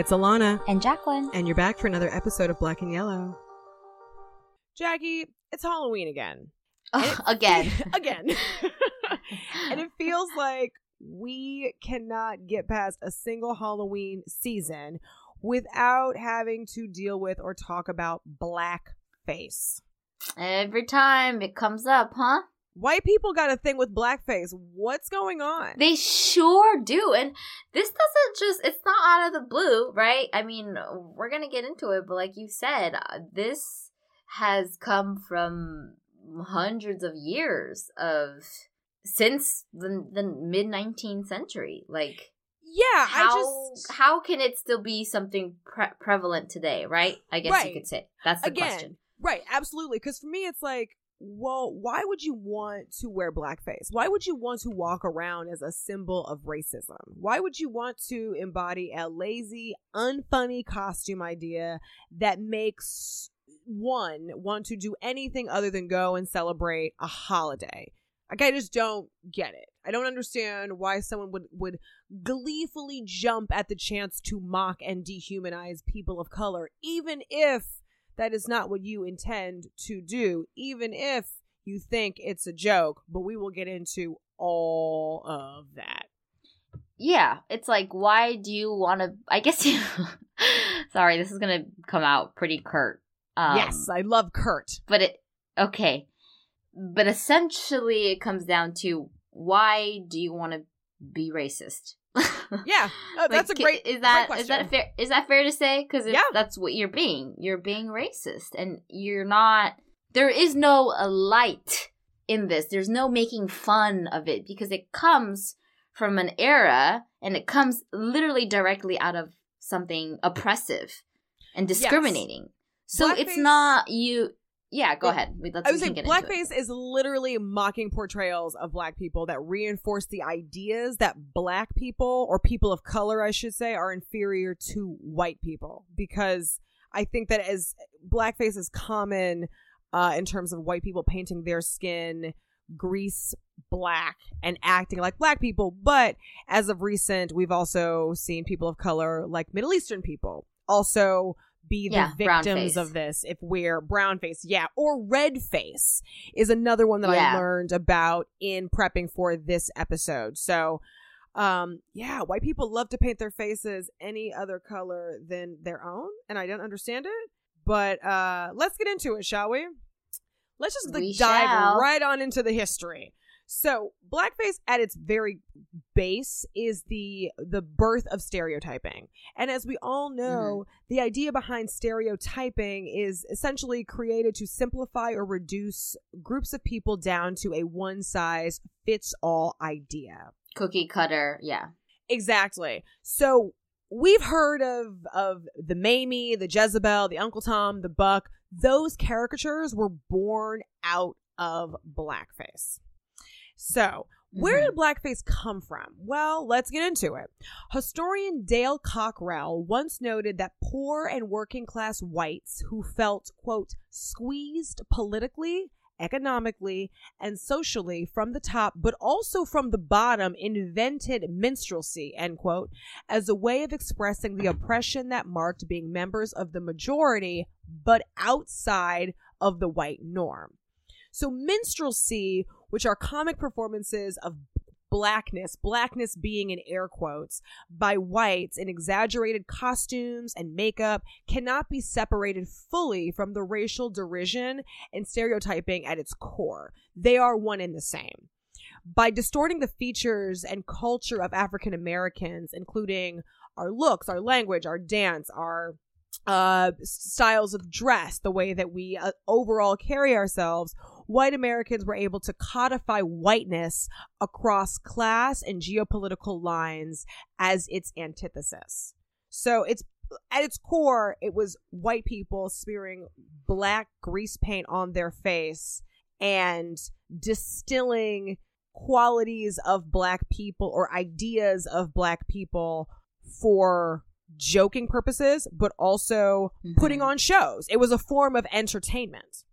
it's Alana. And Jacklyn. And you're back for another episode of Black and Yellow. Jackie, it's Halloween again. Oh, again. again. and it feels like we cannot get past a single Halloween season without having to deal with or talk about blackface. Every time it comes up, huh? White people got a thing with blackface. What's going on? They sure do. And this doesn't just, it's not out of the blue, right? I mean, we're going to get into it, but like you said, uh, this has come from hundreds of years of since the, the mid 19th century. Like, yeah, how, I just how can it still be something pre- prevalent today, right? I guess Right. you could say. That's the Again, question. Right, absolutely. Because for me, it's like, well, why would you want to wear blackface? Why would you want to walk around as a symbol of racism? Why would you want to embody a lazy, unfunny costume idea that makes one want to do anything other than go and celebrate a holiday? Like, I just don't get it. I don't understand why someone would, would gleefully jump at the chance to mock and dehumanize people of color, even if that is not what you intend to do, even if you think it's a joke. But we will get into all of that. Yeah, it's like, why do you want to? I guess you. Sorry, this is gonna come out pretty curt. Um, yes, I love Kurt. but it okay. But essentially, it comes down to why do you want to be racist? Yeah, uh, that's Like, a great. Is that great is that fair? Is that fair to say? Because Yeah. that's what you're being. You're being racist, and you're not. There is no uh, light in this. There's no making fun of it because it comes from an era, and it comes literally directly out of something oppressive and discriminating. So it's not you. Yeah, go Well, ahead. We- Let's, I we would say can get into it. blackface is literally mocking portrayals of black people that reinforce the ideas that black people or people of color, I should say, are inferior to white people. Because I think that as blackface is common uh, in terms of white people painting their skin grease black and acting like black people, but as of recent, we've also seen people of color, like Middle Eastern people, also be the Yeah, brown victims of this if we're brown face yeah or red face is another one that Yeah. i learned about in prepping for this episode so um yeah white people love to paint their faces any other color than their own and i don't understand it but uh let's get into it shall we let's just like dive shall. right on into the history so blackface at its very base is the the birth of stereotyping and as we all know mm-hmm. the idea behind stereotyping is essentially created to simplify or reduce groups of people down to a one size fits all idea Cookie cutter. Yeah. Exactly. So we've heard of of the Mamie, the Jezebel, the Uncle Tom, the Buck. Those caricatures were born out of blackface. So where mm-hmm. did blackface come from? Well, let's get into it. Historian Dale Cockrell once noted that poor and working class whites who felt, quote, squeezed politically, economically, and socially from the top, but also from the bottom, invented minstrelsy, end quote, as a way of expressing the oppression that marked being members of the majority, but outside of the white norm. So, minstrelsy, which are comic performances of blackness, blackness being in air quotes, by whites in exaggerated costumes and makeup, cannot be separated fully from the racial derision and stereotyping at its core. They are one and the same. By distorting the features and culture of African Americans, including our looks, our language, our dance, our uh, styles of dress, the way that we uh, overall carry ourselves, white Americans were able to codify whiteness across class and geopolitical lines as its antithesis. So it's at its core, it was white people smearing black grease paint on their face and distilling qualities of black people or ideas of black people for joking purposes, but also putting Mhm. on shows. It was a form of entertainment.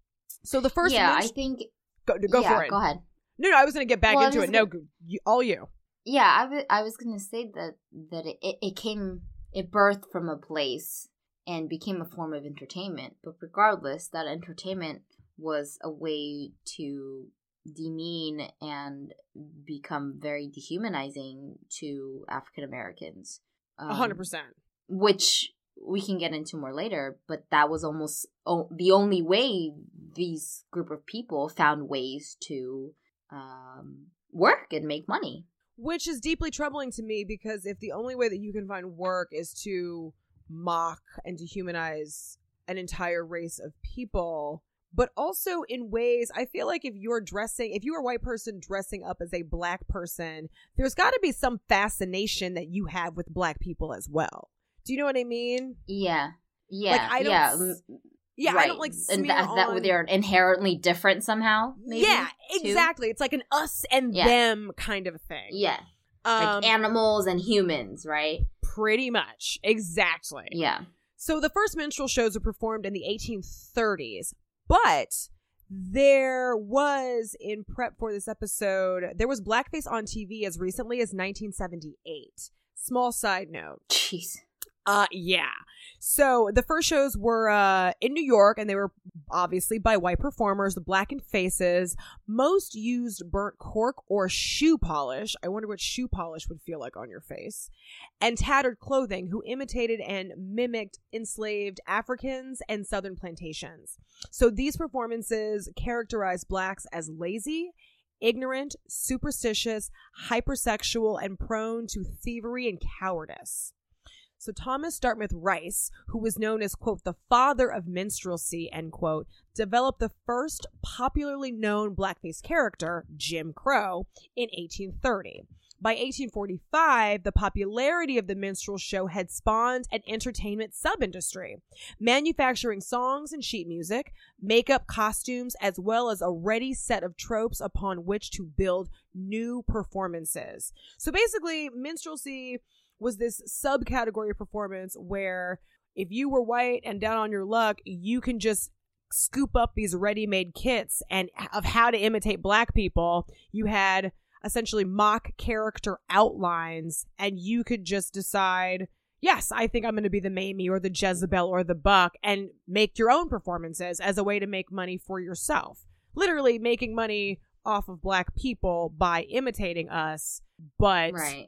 So the first yeah, I think. go, go yeah, for it. Go ahead. No, no, I was going to get back Well, into it. No, you, all you. Yeah, I wa- I was gonna say that that it, it, it came it birthed from a place and became a form of entertainment. But regardless, that entertainment was a way to demean and become very dehumanizing to African Americans. A hundred percent. Which we can get into more later, but that was almost o- the only way these group of people found ways to um, work and make money. Which is deeply troubling to me because if the only way that you can find work is to mock and dehumanize an entire race of people, but also in ways I feel like if you're dressing, if you're a white person dressing up as a black person, there's got to be some fascination that you have with black people as well. Do you know what I mean? Yeah. Yeah. Like, I don't yeah. s- mm, Yeah, I don't like and smear that, that on- they're inherently different somehow. Maybe, yeah, too? exactly. It's like an us and Yeah. them kind of thing. Yeah, um, like animals and humans, right? pretty much exactly. Yeah. So the first minstrel shows were performed in the 1830s, but there was in prep for this episode, there was blackface on TV as recently as 1978. Small side note. Jeez. Uh yeah. So the first shows were uh in New York and they were obviously by white performers, the blackened faces. Most used burnt cork or shoe polish. I wonder what shoe polish would feel like on your face. And tattered clothing who imitated and mimicked enslaved Africans and southern plantations. So these performances characterized blacks as lazy, ignorant, superstitious, hypersexual, and prone to thievery and cowardice. So Thomas Dartmouth Rice, who was known as quote the father of minstrelsy end quote, developed the first popularly known blackface character, Jim Crow, in 1830. By 1845, the popularity of the minstrel show had spawned an entertainment sub-industry, manufacturing songs and sheet music, makeup, costumes, as well as a ready set of tropes upon which to build new performances. So basically, minstrelsy was this subcategory of performance where if you were white and down on your luck, you can just scoop up these ready-made kits and of how to imitate black people. You had essentially mock character outlines and you could just decide yes i think i'm going to be the mamie or the jezebel or the buck and make your own performances as a way to make money for yourself literally making money off of black people by imitating us but Right.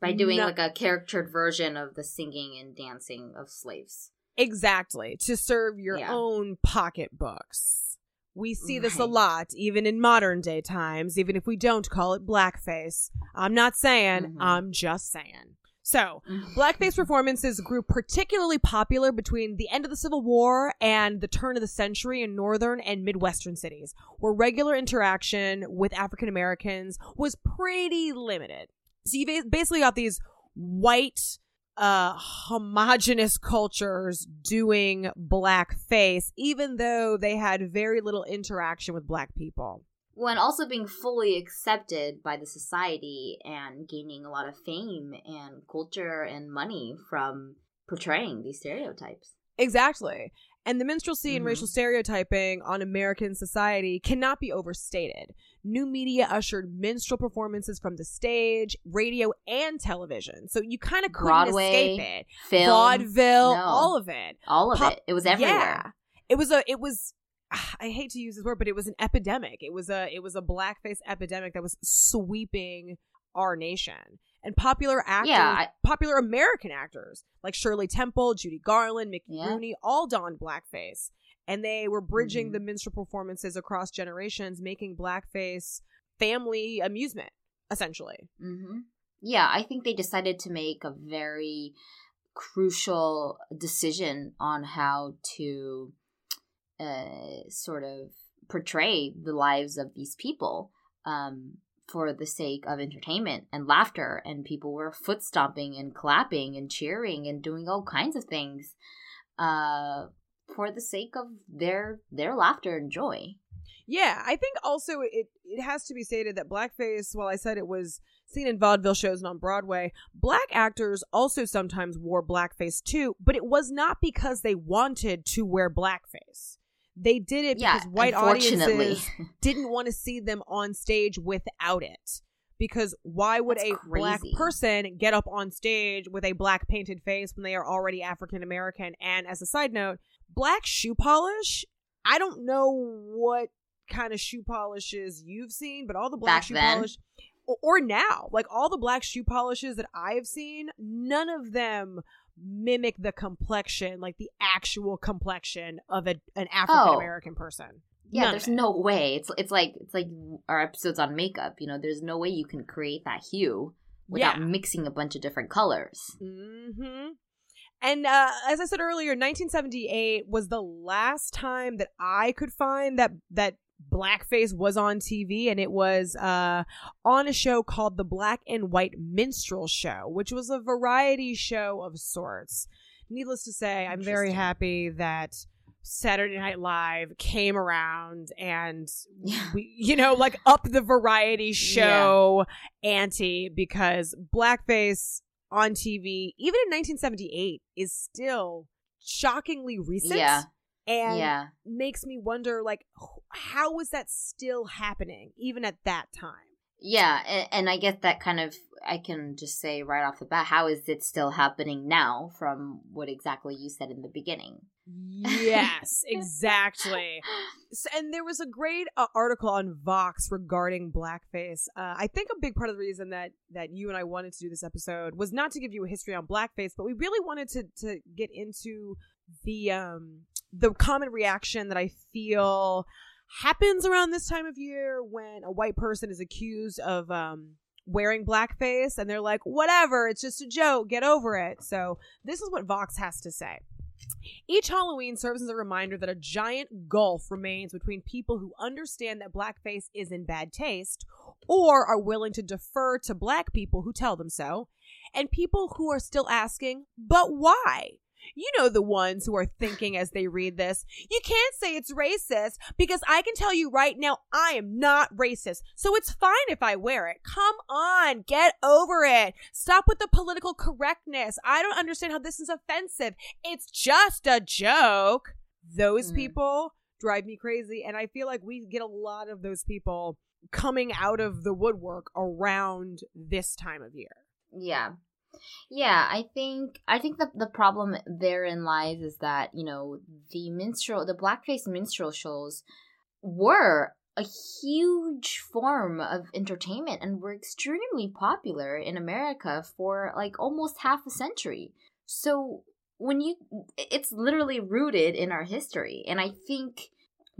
By doing No- like a caricatured version of the singing and dancing of slaves. exactly to serve your Yeah. own pocketbooks we see this a lot even in modern day times even if we don't call it blackface i'm not saying Mhm. i'm just saying so Blackface performances grew particularly popular between the end of the Civil War and the turn of the century in northern and midwestern cities, where regular interaction with African Americans was pretty limited. So you basically got these white, uh, homogenous cultures doing blackface, even though they had very little interaction with black people. when also being fully accepted by the society and gaining a lot of fame and culture and money from portraying these stereotypes. Exactly. And the minstrelsy and Mhm. racial stereotyping on American society cannot be overstated. New media ushered minstrel performances from the stage, radio, and television. So you kind of couldn't Broadway, escape it. Film, Vaudeville, No. all of it. all of Pop- it. It was everywhere. Yeah. It was a it was I hate to use this word, but it was an epidemic. It was a it was a blackface epidemic that was sweeping our nation. And popular actors, Yeah, I- popular American actors like Shirley Temple, Judy Garland, Mickey Yeah. Rooney, all donned blackface. And they were bridging Mhm. the minstrel performances across generations, making blackface family amusement, essentially. hmm Yeah, I think they decided to make a very crucial decision on how to uh, sort of portray the lives of these people um, for the sake of entertainment and laughter. And people were foot stomping and clapping and cheering and doing all kinds of things uh, for the sake of their their laughter and joy. Yeah, I think also it it has to be stated that blackface, while I said it was seen in vaudeville shows and on Broadway, black actors also sometimes wore blackface too, but it was not because they wanted to wear blackface. They did it Yeah, because white audiences didn't want to see them on stage without it. because why would That's a black person get up on stage with a black painted face when they are already African American? And as a side note, black shoe polish, I don't know what kind of shoe polishes you've seen, but all the black Back shoe then? polish or, or now, like all the black shoe polishes that I have seen, none of them mimic the complexion, like the actual complexion of a, an African American person. Yeah, None there's no way. It's it's like it's like our episodes on makeup. You know, there's no way you can create that hue without Yeah. mixing a bunch of different colors. hmm And uh, as I said earlier, 1978 was the last time that I could find that that blackface was on TV, and it was uh, on a show called the Black and White Minstrel Show, which was a variety show of sorts. Needless to say, I'm very happy that Saturday Night Live came around and Yeah. we, you know, like up the variety show ante because blackface on TV, even in 1978, is still shockingly recent. Yeah. And yeah. makes me wonder, like, how was that still happening, even at that time? Yeah, and, and I guess that kind of I can just say right off the bat, how is it still happening now from what exactly you said in the beginning? Yes, exactly. So, and there was a great uh, article on Vox regarding blackface. Uh, I think a big part of the reason that that you and I wanted to do this episode was not to give you a history on blackface, but we really wanted to to get into the um the common reaction that I feel happens around this time of year when a white person is accused of um wearing blackface and they're like whatever it's just a joke get over it so this is what vox has to say each Halloween serves as a reminder that a giant gulf remains between people who understand that blackface is in bad taste or are willing to defer to black people who tell them so, and people who are still asking, but why? You know the ones who are thinking as they read this, you can't say it's racist because I can tell you right now I am not racist. So it's fine if I wear it. Come on, get over it. Stop with the political correctness. I don't understand how this is offensive. It's just a joke. Those Mm. people drive me crazy. And I feel like we get a lot of those people coming out of the woodwork around this time of year. Yeah. Yeah, I think I think the the problem therein lies is that, you know, the minstrel the blackface minstrel shows were a huge form of entertainment and were extremely popular in America for like almost half a century. So when you it's literally rooted in our history and I think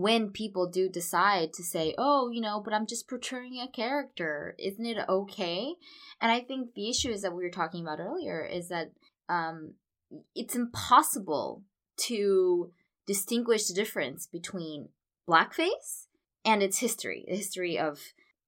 when people do decide to say, "Oh, you know, but I'm just portraying a character. Isn't it okay?" And I think the issue is that we were talking about earlier is that um, it's impossible to distinguish the difference between blackface and its history, the history of,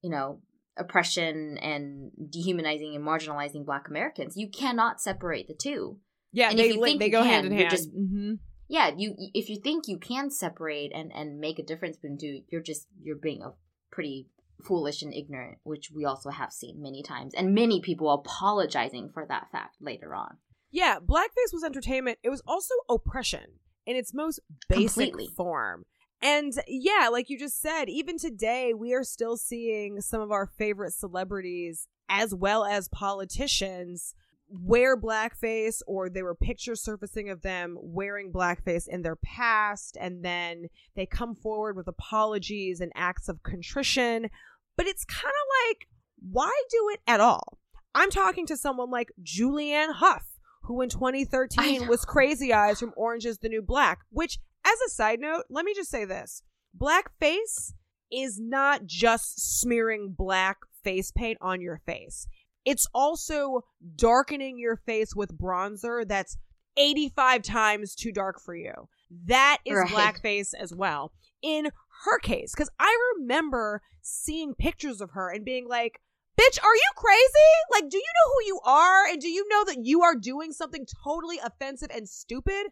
you know, oppression and dehumanizing and marginalizing black Americans. You cannot separate the two. Yeah, And they if you think they go can, hand in hand. just- hmm Yeah, you if you think you can separate and and make a difference between two, you're just you're being a pretty foolish and ignorant, which we also have seen many times, and many people apologizing for that fact later on. Yeah, blackface was entertainment. It was also oppression in its most basic Completely. form. And yeah, like you just said, even today we are still seeing some of our favorite celebrities as well as politicians wear blackface or there were pictures surfacing of them wearing blackface in their past and then they come forward with apologies and acts of contrition. But it's kind of like why do it at all? I'm talking to someone like Julianne Hough who in 2013 was Crazy Eyes from Orange is the New Black, which, as a side note, let me just say this blackface is not just smearing black face paint on your face, it's also darkening your face with bronzer that's 85 times too dark for you. That is Right. blackface as well. In her case, because I remember seeing pictures of her and being like, Bitch, are you crazy? Like, do you know who you are? And do you know that you are doing something totally offensive and stupid?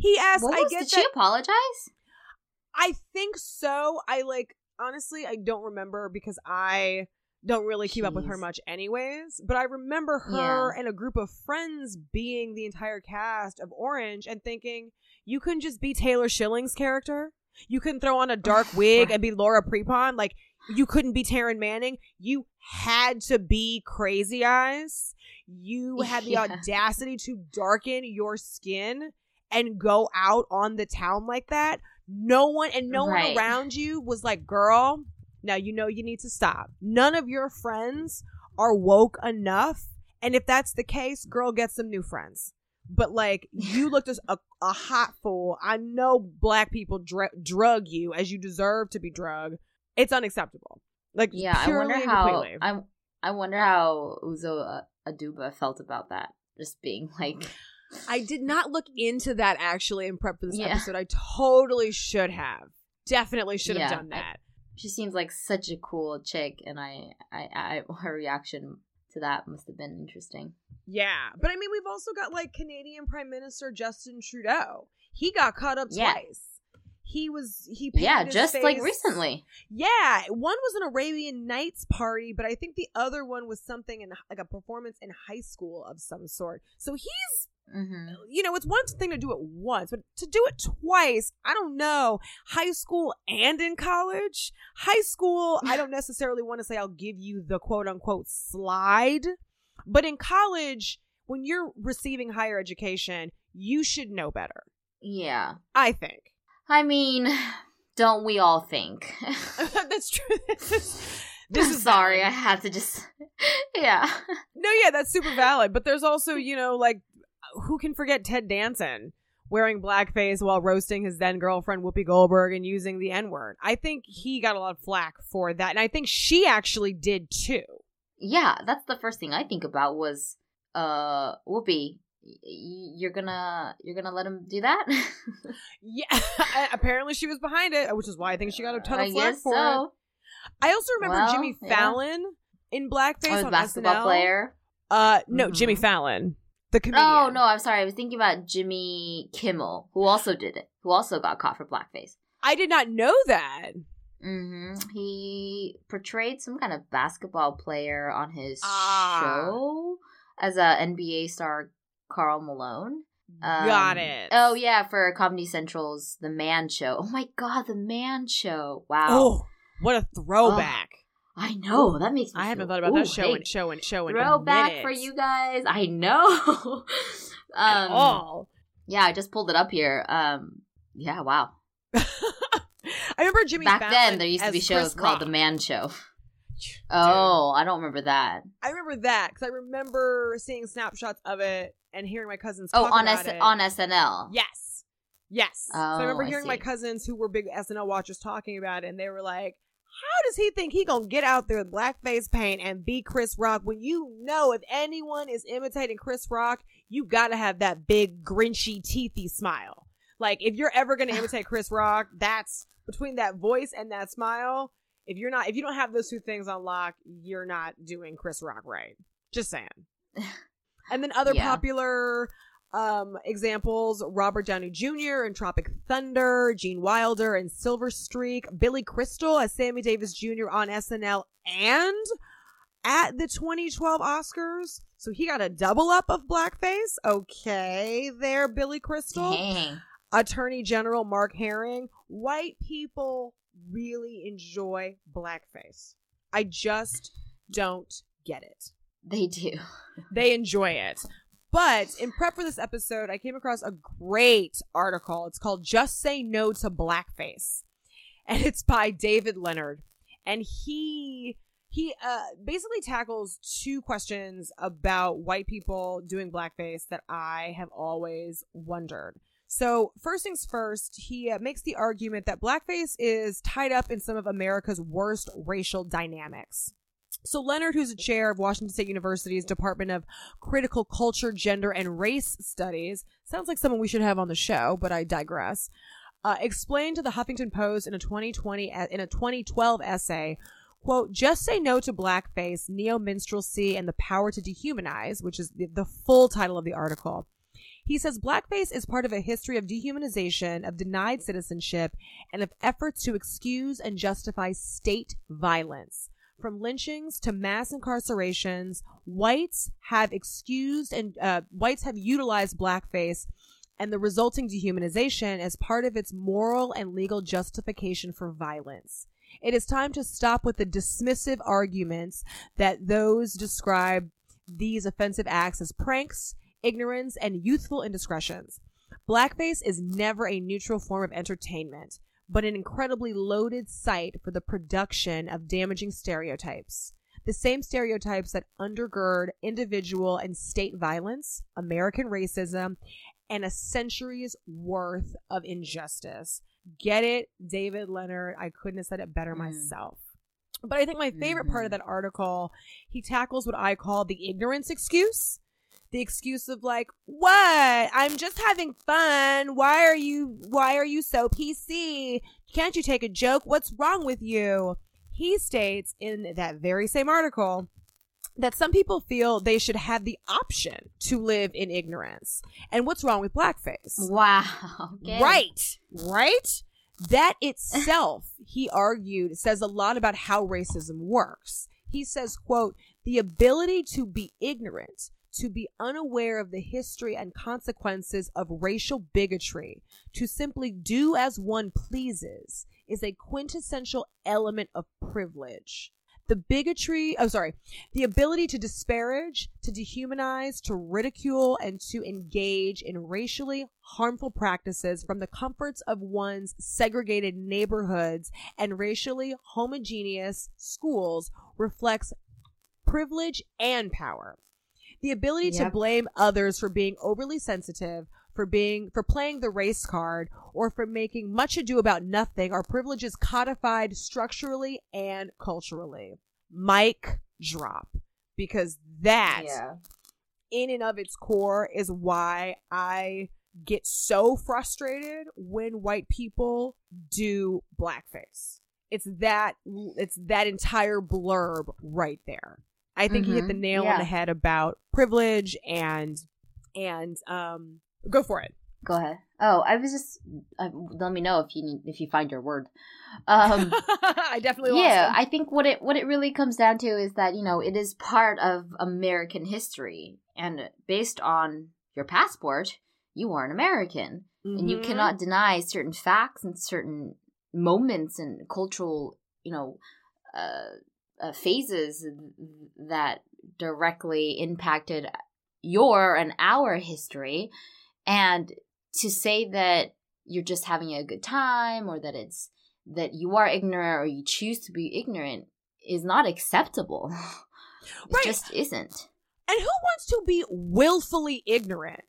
P.S. What I guess. did that. she apologize? I think so. I like, honestly, I don't remember because I don't really keep up with her much, anyways. But I remember her and a group of friends being the entire cast of Orange and thinking, you can just be Taylor Schilling's character. You can throw on a dark wig and be Laura Prepon. Like, You couldn't be Taryn Manning. You had to be Crazy Eyes. You had the Yeah. audacity to darken your skin and go out on the town like that. No one and no Right. one around you was like, "Girl, now you know you need to stop." None of your friends are woke enough, and if that's the case, girl, get some new friends. But like, you looked as a, a hot fool. I know black people dr- drug you as you deserve to be drugged. It's unacceptable. Like, Yeah, I wonder how. I I wonder how Uzo uh, Aduba felt about that. Just being like, I did not look into that actually in prep for this Yeah. episode. I totally should have. Definitely should have Yeah, done that. She seems like such a cool chick, and I, I, I her reaction to that must have been interesting. yeah. But I mean, we've also got like Canadian Prime Minister Justin Trudeau. He got caught up Yeah. twice. He was he Yeah, just like recently. Yeah, one was an Arabian Nights party, but I think the other one was something in like a performance in high school of some sort. So he's hmm you know, it's one thing to do it once, but to do it twice, I don't know. High school and in college. High school, I don't necessarily want to say I'll give you the quote unquote slide, but in college, when you're receiving higher education, you should know better. Yeah, I think. I mean, don't we all think? That's true. This is, this is sorry. valid. I had to just, yeah. No, yeah, that's super valid. But there's also, you know, like who can forget Ted Danson wearing blackface while roasting his then girlfriend Whoopi Goldberg and using the N word? I think he got a lot of flack for that, and I think she actually did too. Yeah, that's the first thing I think about was, uh, Whoopi. You're gonna, you're gonna let him do that? Yeah, apparently she was behind it, which is why I think she got a ton of flack for it. I also remember Well, Jimmy yeah. Fallon in blackface Oh, on basketball SNL. player. Uh, no, Jimmy Mhm. Fallon, the comedian. Oh no, I'm sorry. I was thinking about Jimmy Kimmel, who also did it, who also got caught for blackface. I did not know that. hmm He portrayed some kind of basketball player on his Ah. show as a NBA star, Karl Malone. Um, Got it. Oh yeah, for Comedy Central's The Man Show. Oh my god, The Man Show! Wow, Oh, what a throwback! I know that makes me. I haven't thought about that show hey, and show and show and throwback for you guys. I know. At um, all. yeah, I just pulled it up here. Um, yeah, wow. I remember Jimmy. Back Fallon then, there used to be shows Chris called The Man Show. Oh, I don't remember that. I remember that because I remember seeing snapshots of it and hearing my cousins. Oh, talk on about S- it. on SNL. Yes. Yes. so I Oh, remember I hearing my cousins who were big SNL watchers talking about it, and they were like, How does he think he gonna get out there with blackface paint and be Chris Rock when you know if anyone is imitating Chris Rock, you gotta have that big grinchy teethy smile. Like if you're ever gonna imitate Chris Rock, that's between that voice and that smile. If you're not, if you don't have those two things on lock, you're not doing Chris Rock right. Just saying. And then other Yeah. popular um, examples Robert Downey Jr. in Tropic Thunder, Gene Wilder in Silver Streak, Billy Crystal as Sammy Davis Jr. on SNL, and at the 2012 Oscars. So he got a double up of blackface. Okay, there, Billy Crystal. Attorney General Mark Herring. White people really enjoy blackface. I just don't get it They do. they enjoy it. But in prep for this episode, I came across a great article. It's called Just Say No to Blackface. And it's by David Leonard. And he he uh basically tackles two questions about white people doing blackface that I have always wondered. So, first things first, he uh, makes the argument that blackface is tied up in some of America's worst racial dynamics. So Leonard, who's a chair of Washington State University's Department of Critical Culture, Gender, and Race Studies, sounds like someone we should have on the show, but I digress. Uh, explained to the Huffington Post in a 2020 in a 2012 essay, quote, "Just say no to blackface, neo minstrelsy, and the power to dehumanize," which is the, the full title of the article. He says blackface is part of a history of dehumanization, of denied citizenship, and of efforts to excuse and justify state violence. From lynchings to mass incarcerations, whites have excused and uh, whites have utilized blackface and the resulting dehumanization as part of its moral and legal justification for violence. It is time to stop with the dismissive arguments that those describe these offensive acts as pranks, ignorance, and youthful indiscretions. Blackface is never a neutral form of entertainment, but an incredibly loaded site for the production of damaging stereotypes. The same stereotypes that undergird individual and state violence, American racism, and a century's worth of injustice. Get it, David Leonard? I couldn't have said it better Mm. myself. But I think my favorite part of Mhm. that article, he tackles what I call the ignorance excuse. The excuse of like, what? I'm just having fun. Why are you why are you so PC? Can't you take a joke? What's wrong with you? He states in that very same article that some people feel they should have the option to live in ignorance. And what's wrong with blackface? Wow. Okay. Right. Right? That itself, he argued, says a lot about how racism works. He says, quote, the ability to be ignorant, to be unaware of the history and consequences of racial bigotry, to simply do as one pleases, is a quintessential element of privilege. The bigotry, oh, sorry, the ability to disparage, to dehumanize, to ridicule, and to engage in racially harmful practices from the comforts of one's segregated neighborhoods and racially homogeneous schools reflects privilege and power. The ability to blame others for being overly sensitive, for being for playing the race card, or for making much ado about nothing are privileges codified structurally and culturally. Mic drop. Because that Yeah. in and of its core is why I get so frustrated when white people do blackface. It's that it's that entire blurb right there. I think he hit the nail on the head about privilege and and um go for it. Go ahead. Oh, I was just uh, let me know if you need, if you find your word. Um, I definitely yeah. I think what it what it really comes down to is that you know it is part of American history, and based on your passport, you are an American, and you Mhm. cannot deny certain facts and certain moments and cultural, you know, uh, uh, phases that directly impacted your and our history, and to say that you're just having a good time or that it's that you are ignorant or you choose to be ignorant is not acceptable. It Right. just isn't. And who wants to be willfully ignorant?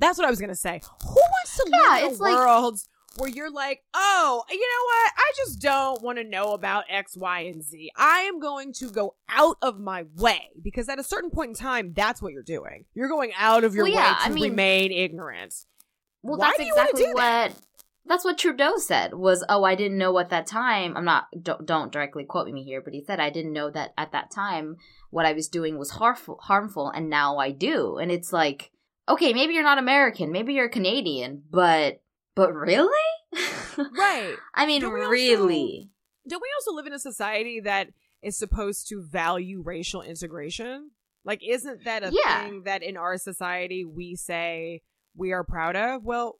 That's what I was gonna say. Who wants to Yeah, live in a like- world where you're like, oh, you know what? I just don't want to know about X, Y, and Z. I am going to go out of my way because at a certain point in time, that's what you're doing. You're going out of your Well, yeah, way to I mean- remain ignorant. Well, Why that's exactly do that? what that's what Trudeau said was, "Oh, I didn't know at that time. I'm not don't, don't directly quote me here, but he said I didn't know that at that time what I was doing was harmful, harmful, and now I do." And it's like, okay, maybe you're not American, maybe you're Canadian, but but really, Right. I mean, Don't we also- really? Don't we also live in a society that is supposed to value racial integration? Like, isn't that a Yeah. thing that in our society we say we are proud of? Well,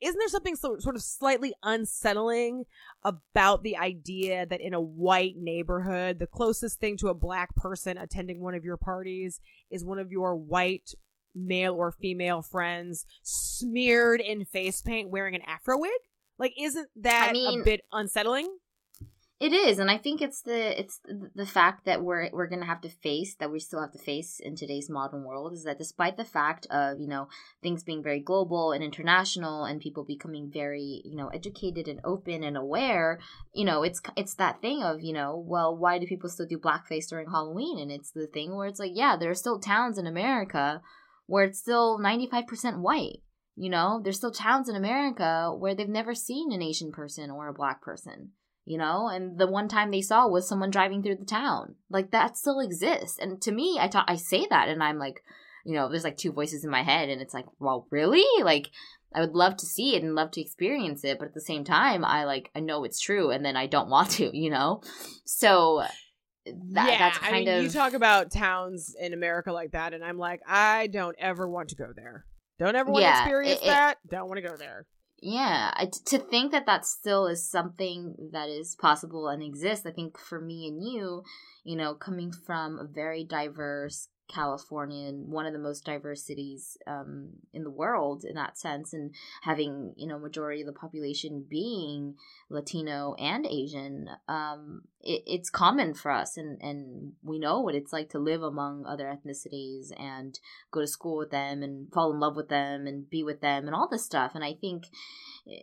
isn't there something so, sort of slightly unsettling about the idea that in a white neighborhood, the closest thing to a black person attending one of your parties is one of your white male or female friends smeared in face paint wearing an afro wig? Like, isn't that I mean- a bit unsettling? It is, and I think it's the it's the fact that we're we're gonna have to face that we still have to face in today's modern world is that despite the fact of you know things being very global and international and people becoming very you know educated and open and aware, you know it's it's that thing of you know well why do people still do blackface during Halloween? And it's the thing where it's like yeah there are still towns in America where it's still ninety five percent white. You know, there's still towns in America where they've never seen an Asian person or a black person you know? And the one time they saw was someone driving through the town. Like that still exists. And to me i ta- i say that and i'm like you know there's like two voices in my head and it's like well really? Like i would love to see it and love to experience it but at the same time i like i know it's true and then i don't want to you know? So that, yeah, that's I mean, of you talk about towns in America like that, and I'm like, I don't ever want to go there. Don't ever want Yeah, to experience it- it- that. Don't want to go there. yeah I, to think that that still is something that is possible and exists i think for me and you you know coming from a very diverse California and one of the most diverse cities um, in the world in that sense, and having you know majority of the population being Latino and Asian, um, it, it's common for us, and and we know what it's like to live among other ethnicities and go to school with them and fall in love with them and be with them and all this stuff, and I think eh,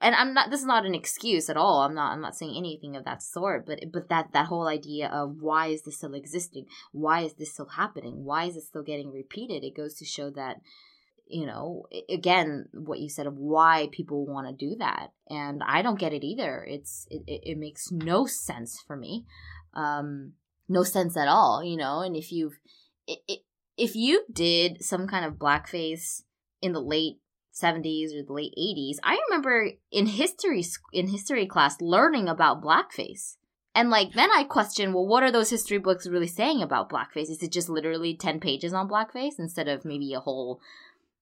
and I'm not this is not an excuse at all. I'm not I'm not saying anything of that sort, but but that that whole idea of why is this still existing? Why is this still happening? Why is it still getting repeated? It goes to show that you know again what you said of why people want to do that and i don't get it either it's it, it makes no sense for me um no sense at all you know and if you've it, it, if you did some kind of blackface in the late 70s or the late 80s i remember in history in history class learning about blackface and like then i question well what are those history books really saying about blackface is it just literally 10 pages on blackface instead of maybe a whole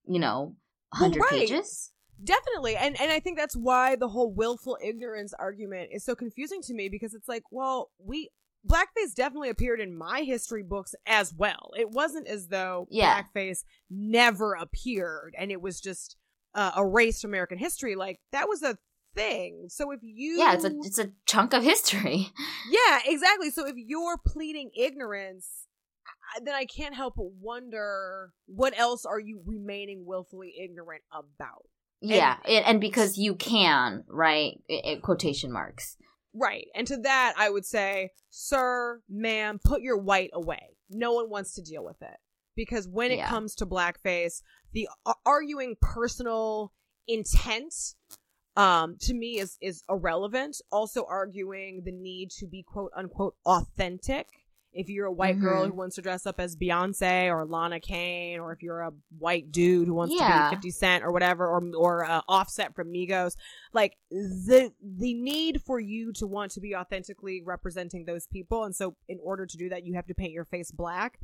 you know 100 well, right. pages definitely and and i think that's why the whole willful ignorance argument is so confusing to me because it's like well we blackface definitely appeared in my history books as well. It wasn't as though yeah. blackface never appeared and it was just uh, erased American history. Like that was a thing. So if you Yeah, it's a it's a chunk of history. Yeah, exactly. So if you're pleading ignorance, then I can't help but wonder what else are you remaining willfully ignorant about? Yeah, and, and because you can, right? It, quotation marks. Right. And to that, I would say, sir, ma'am, put your white away. No one wants to deal with it. Because when it yeah. comes to blackface, the arguing personal intent um to me is is irrelevant also arguing the need to be quote unquote authentic if you're a white mm-hmm. girl who wants to dress up as Beyonce or Lana Kane, or if you're a white dude who wants yeah. to be 50 Cent or whatever, or or uh, Offset from Migos, like the the need for you to want to be authentically representing those people, and so in order to do that, you have to paint your face black,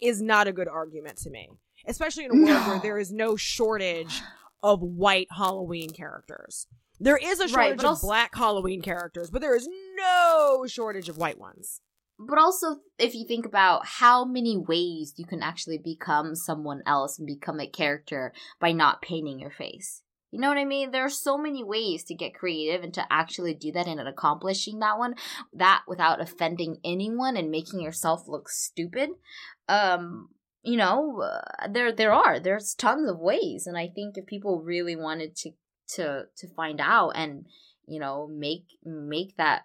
is not a good argument to me, especially in a world no. where there is no shortage of white Halloween characters. There is a shortage right, of also- black Halloween characters, but there is no shortage of white ones but also if you think about how many ways you can actually become someone else and become a character by not painting your face. You know what i mean? There are so many ways to get creative and to actually do that and accomplishing that one that without offending anyone and making yourself look stupid. Um you know uh, there there are there's tons of ways. And i think if people really wanted to to to find out and you know make make that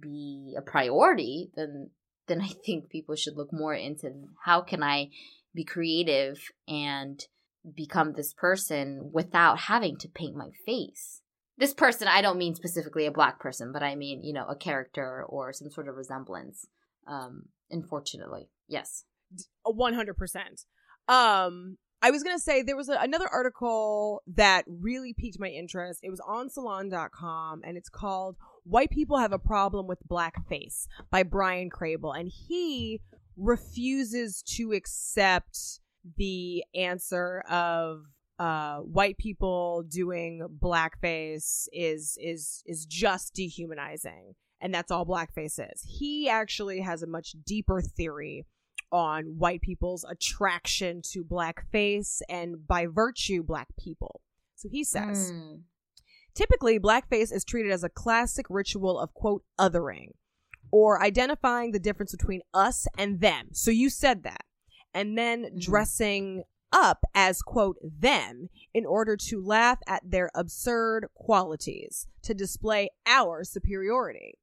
be a priority, then then I think people should look more into how can I be creative and become this person without having to paint my face. This person, I don't mean specifically a black person, but I mean, you know, a character or some sort of resemblance. Um, unfortunately, yes, one hundred percent. Um, I was gonna say there was a, another article that really piqued my interest. It was on Salon.com, and it's called White People Have a Problem with Blackface by Bryan Crable. And he refuses to accept the answer of uh, white people doing blackface is is is just dehumanizing and that's all blackface is he actually has a much deeper theory on white people's attraction to blackface and by virtue black people so he says mm. Typically, blackface is treated as a classic ritual of, quote, othering or identifying the difference between us and them. So you said that. And then mm-hmm. dressing up as, quote, them in order to laugh at their absurd qualities to display our superiority.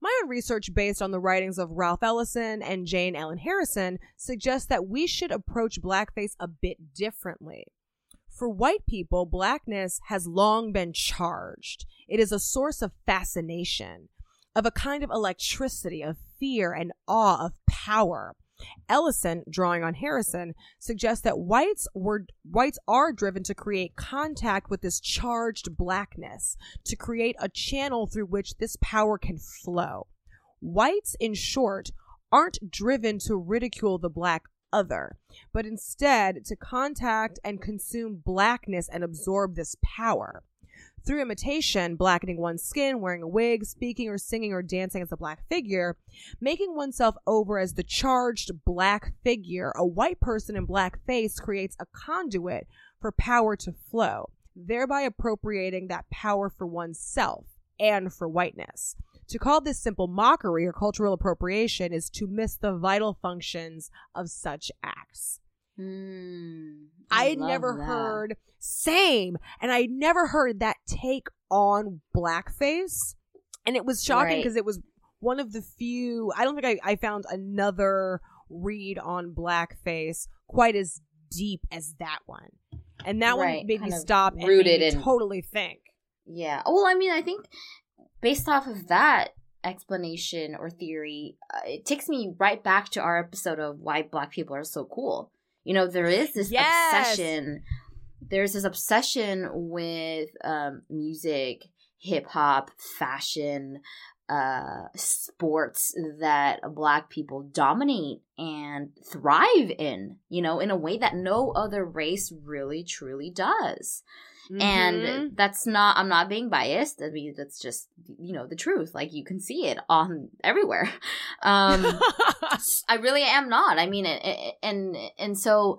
My own research based on the writings of Ralph Ellison and Jane Ellen Harrison suggests that we should approach blackface a bit differently. For white people, blackness has long been charged. It is a source of fascination, of a kind of electricity, of fear and awe, of power. Ellison, drawing on Harrison, suggests that whites were whites are driven to create contact with this charged blackness, to create a channel through which this power can flow. Whites, in short, aren't driven to ridicule the black other, but instead to contact and consume blackness and absorb this power. Through imitation, blackening one's skin, wearing a wig, speaking or singing or dancing as a black figure, making oneself over as the charged black figure, a white person in black face creates a conduit for power to flow, thereby appropriating that power for oneself and for whiteness. To call this simple mockery or cultural appropriation is to miss the vital functions of such acts. Hmm. I had never that. heard same, and I never heard that take on blackface, and it was shocking Right. because it was one of the few. I don't think I, I found another read on blackface quite as deep as that one, and that Right, one made me kind stop and rooted me totally think. Yeah. Well, I mean, I think based off of that explanation or theory, uh, it takes me right back to our episode of why black people are so cool. You know, there is this Yes. obsession. There's this obsession with um, music, hip hop, fashion, uh, sports that black people dominate and thrive in, you know, in a way that no other race really truly does Mhm. and that's not i'm not being biased. I mean that's just you know the truth. Like you can see it on everywhere. Um i really am not. I mean it, it- and and so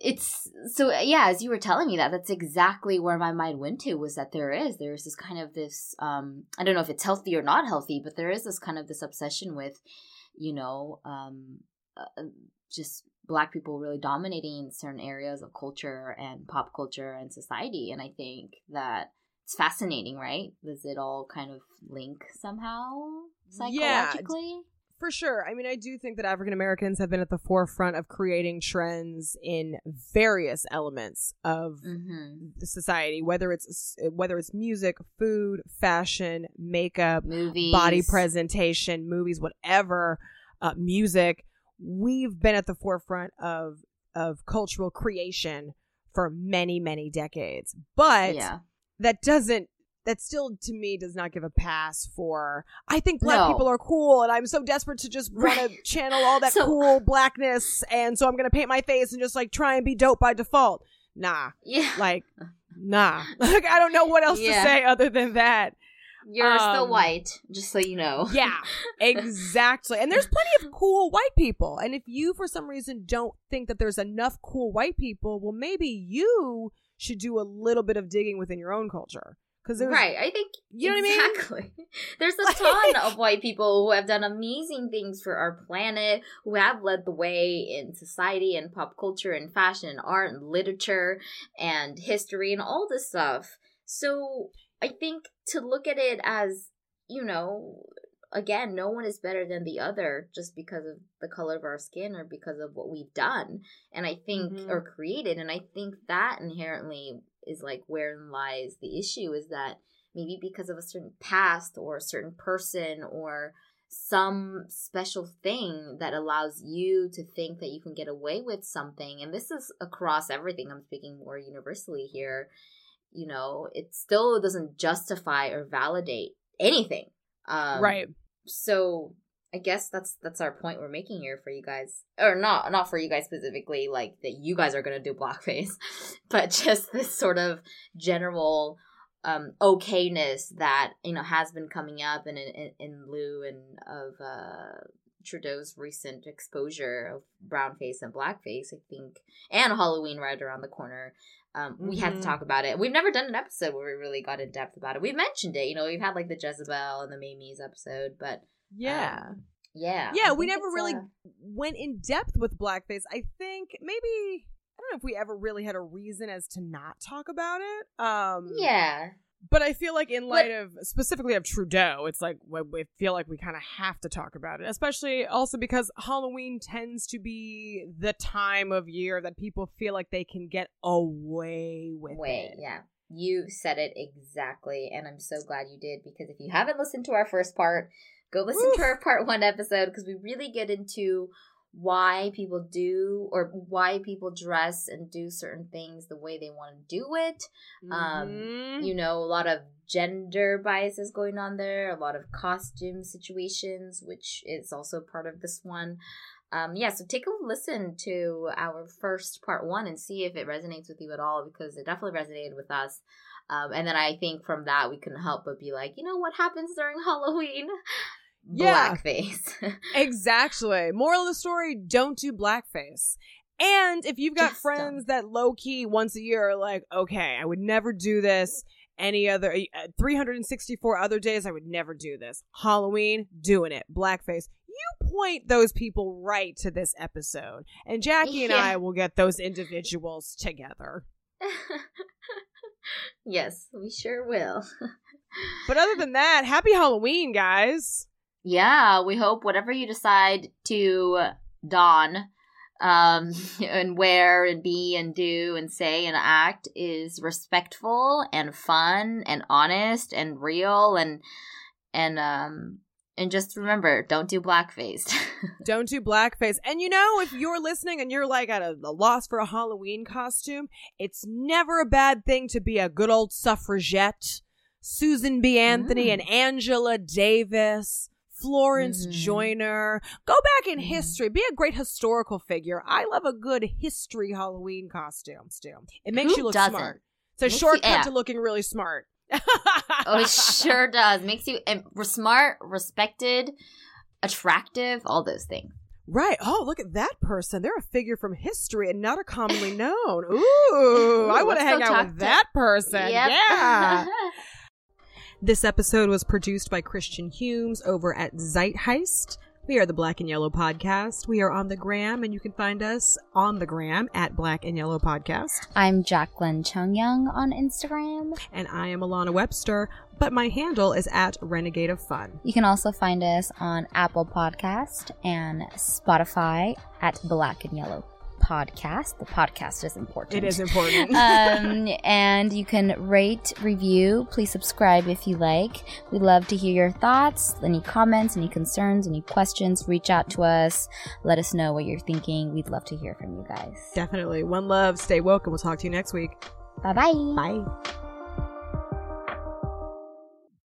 it's so yeah as you were telling me that that's exactly where my mind went to was that there is there's this kind of this um i don't know if it's healthy or not healthy but there is this kind of this obsession with you know um uh, just black people really dominating certain areas of culture and pop culture and society and i think that it's fascinating right does it all kind of link somehow psychologically Yeah. For sure. I mean, I do think that African Americans have been at the forefront of creating trends in various elements of mm-hmm. society, whether it's whether it's music, food, fashion, makeup, movies body presentation, movies, whatever, uh, music. We've been at the forefront of of cultural creation for many, many decades. But yeah that doesn't that still to me does not give a pass for I think black No. people are cool and I'm so desperate to just want to channel all that So- cool blackness and so I'm going to paint my face and just like try and be dope by default. Nah. yeah Like nah. Like I don't know what else Yeah. to say other than that. You're still um, white just so you know Yeah, exactly. And there's plenty of cool white people. And if you, for some reason, don't think that there's enough cool white people, well, maybe you should do a little bit of digging within your own culture. Because there's, right i think You know what I mean? exactly there's a ton of white people who have done amazing things for our planet who have led the way in society and pop culture and fashion and art and literature and history and all this stuff so i think to look at it as you know again no one is better than the other just because of the color of our skin or because of what we've done and i think Mhm. or created and i think that inherently is like wherein lies the issue is that maybe because of a certain past or a certain person or some special thing that allows you to think that you can get away with something and this is across everything i'm speaking more universally here you know it still doesn't justify or validate anything um, right. so I guess that's that's our point we're making here for you guys, or not not for you guys specifically, like that you guys are gonna do blackface, but just this sort of general um okayness that you know has been coming up in in, in lieu and of uh Trudeau's recent exposure of brown face and blackface, I think, and Halloween right around the corner. Um, we had to Mhm. talk about it. We've never done an episode where we really got in depth about it. We've mentioned it, you know, we've had like the Jezebel and the Mammy's episode, but Yeah. um, yeah. Yeah, I we never really uh, went in depth with blackface. I think maybe I don't know if we ever really had a reason as to not talk about it. Um yeah. But I feel like in light of specifically of Trudeau, it's like we we feel like we kind of have to talk about it, especially also because Halloween tends to be the time of year that people feel like they can get away with Wait, it. yeah. You said it exactly, and I'm so glad you did because if you haven't listened to our first part, go listen to our part one episode because we really get into why people do or why people dress and do certain things the way they want to do it. Um, Mhm. you know, a lot of gender biases going on there, a lot of costume situations, which is also part of this one. um, yeah, so take a listen to our first part one and see if it resonates with you at all because it definitely resonated with us. Um, and then I think from that we couldn't help but be like, you know what happens during Halloween? Yeah. Blackface. Exactly. Moral of the story: Don't do blackface. And if you've got Just friends that low key once a year are like, okay, I would never do this. Any other uh, 364 other days, I would never do this. Halloween, doing it. Blackface. You point those people right to this episode, and Jackie and Yeah. I will get those individuals together. yes, we sure will. But other than that, happy Halloween, guys. Yeah, we hope whatever you decide to don um and wear and be and do and say and act is respectful and fun and honest and real and and um and just remember don't do blackface Don't do blackface. And you know, if you're listening and you're like at a, a loss for a Halloween costume, it's never a bad thing to be a good old suffragette. Susan B. Anthony Mm. and Angela Davis, Florence Mhm. Joyner. Go back in Mhm. history. Be a great historical figure. I love a good history Halloween costume. Stu. It makes Who you look doesn't? smart. It's a Makes you- shortcut yeah. to looking really smart. oh it sure does makes you we're smart respected attractive all those things Right. Oh, look at that person. They're a figure from history and not a commonly known. Ooh, I want to hang out with to- that person. Yep. Yeah. this episode was produced by Christian Humes over at Zeitgeist. We are the Black and Yellow Podcast. We are on the gram, and you can find us on the gram at Black and Yellow Podcast. I'm Jacklyn Chung Young on Instagram. And I am Alana Webster, but my handle is at Renegade of Fun. You can also find us on Apple Podcast and Spotify at Black and Yellow Podcast. The podcast is important. It is important. um, and you can rate, review. Please subscribe if you like. We'd love to hear your thoughts, any comments, any concerns, any questions. Reach out to us. Let us know what you're thinking. We'd love to hear from you guys. Definitely. One love, stay woke, and we'll talk to you next week. Bye bye. Bye.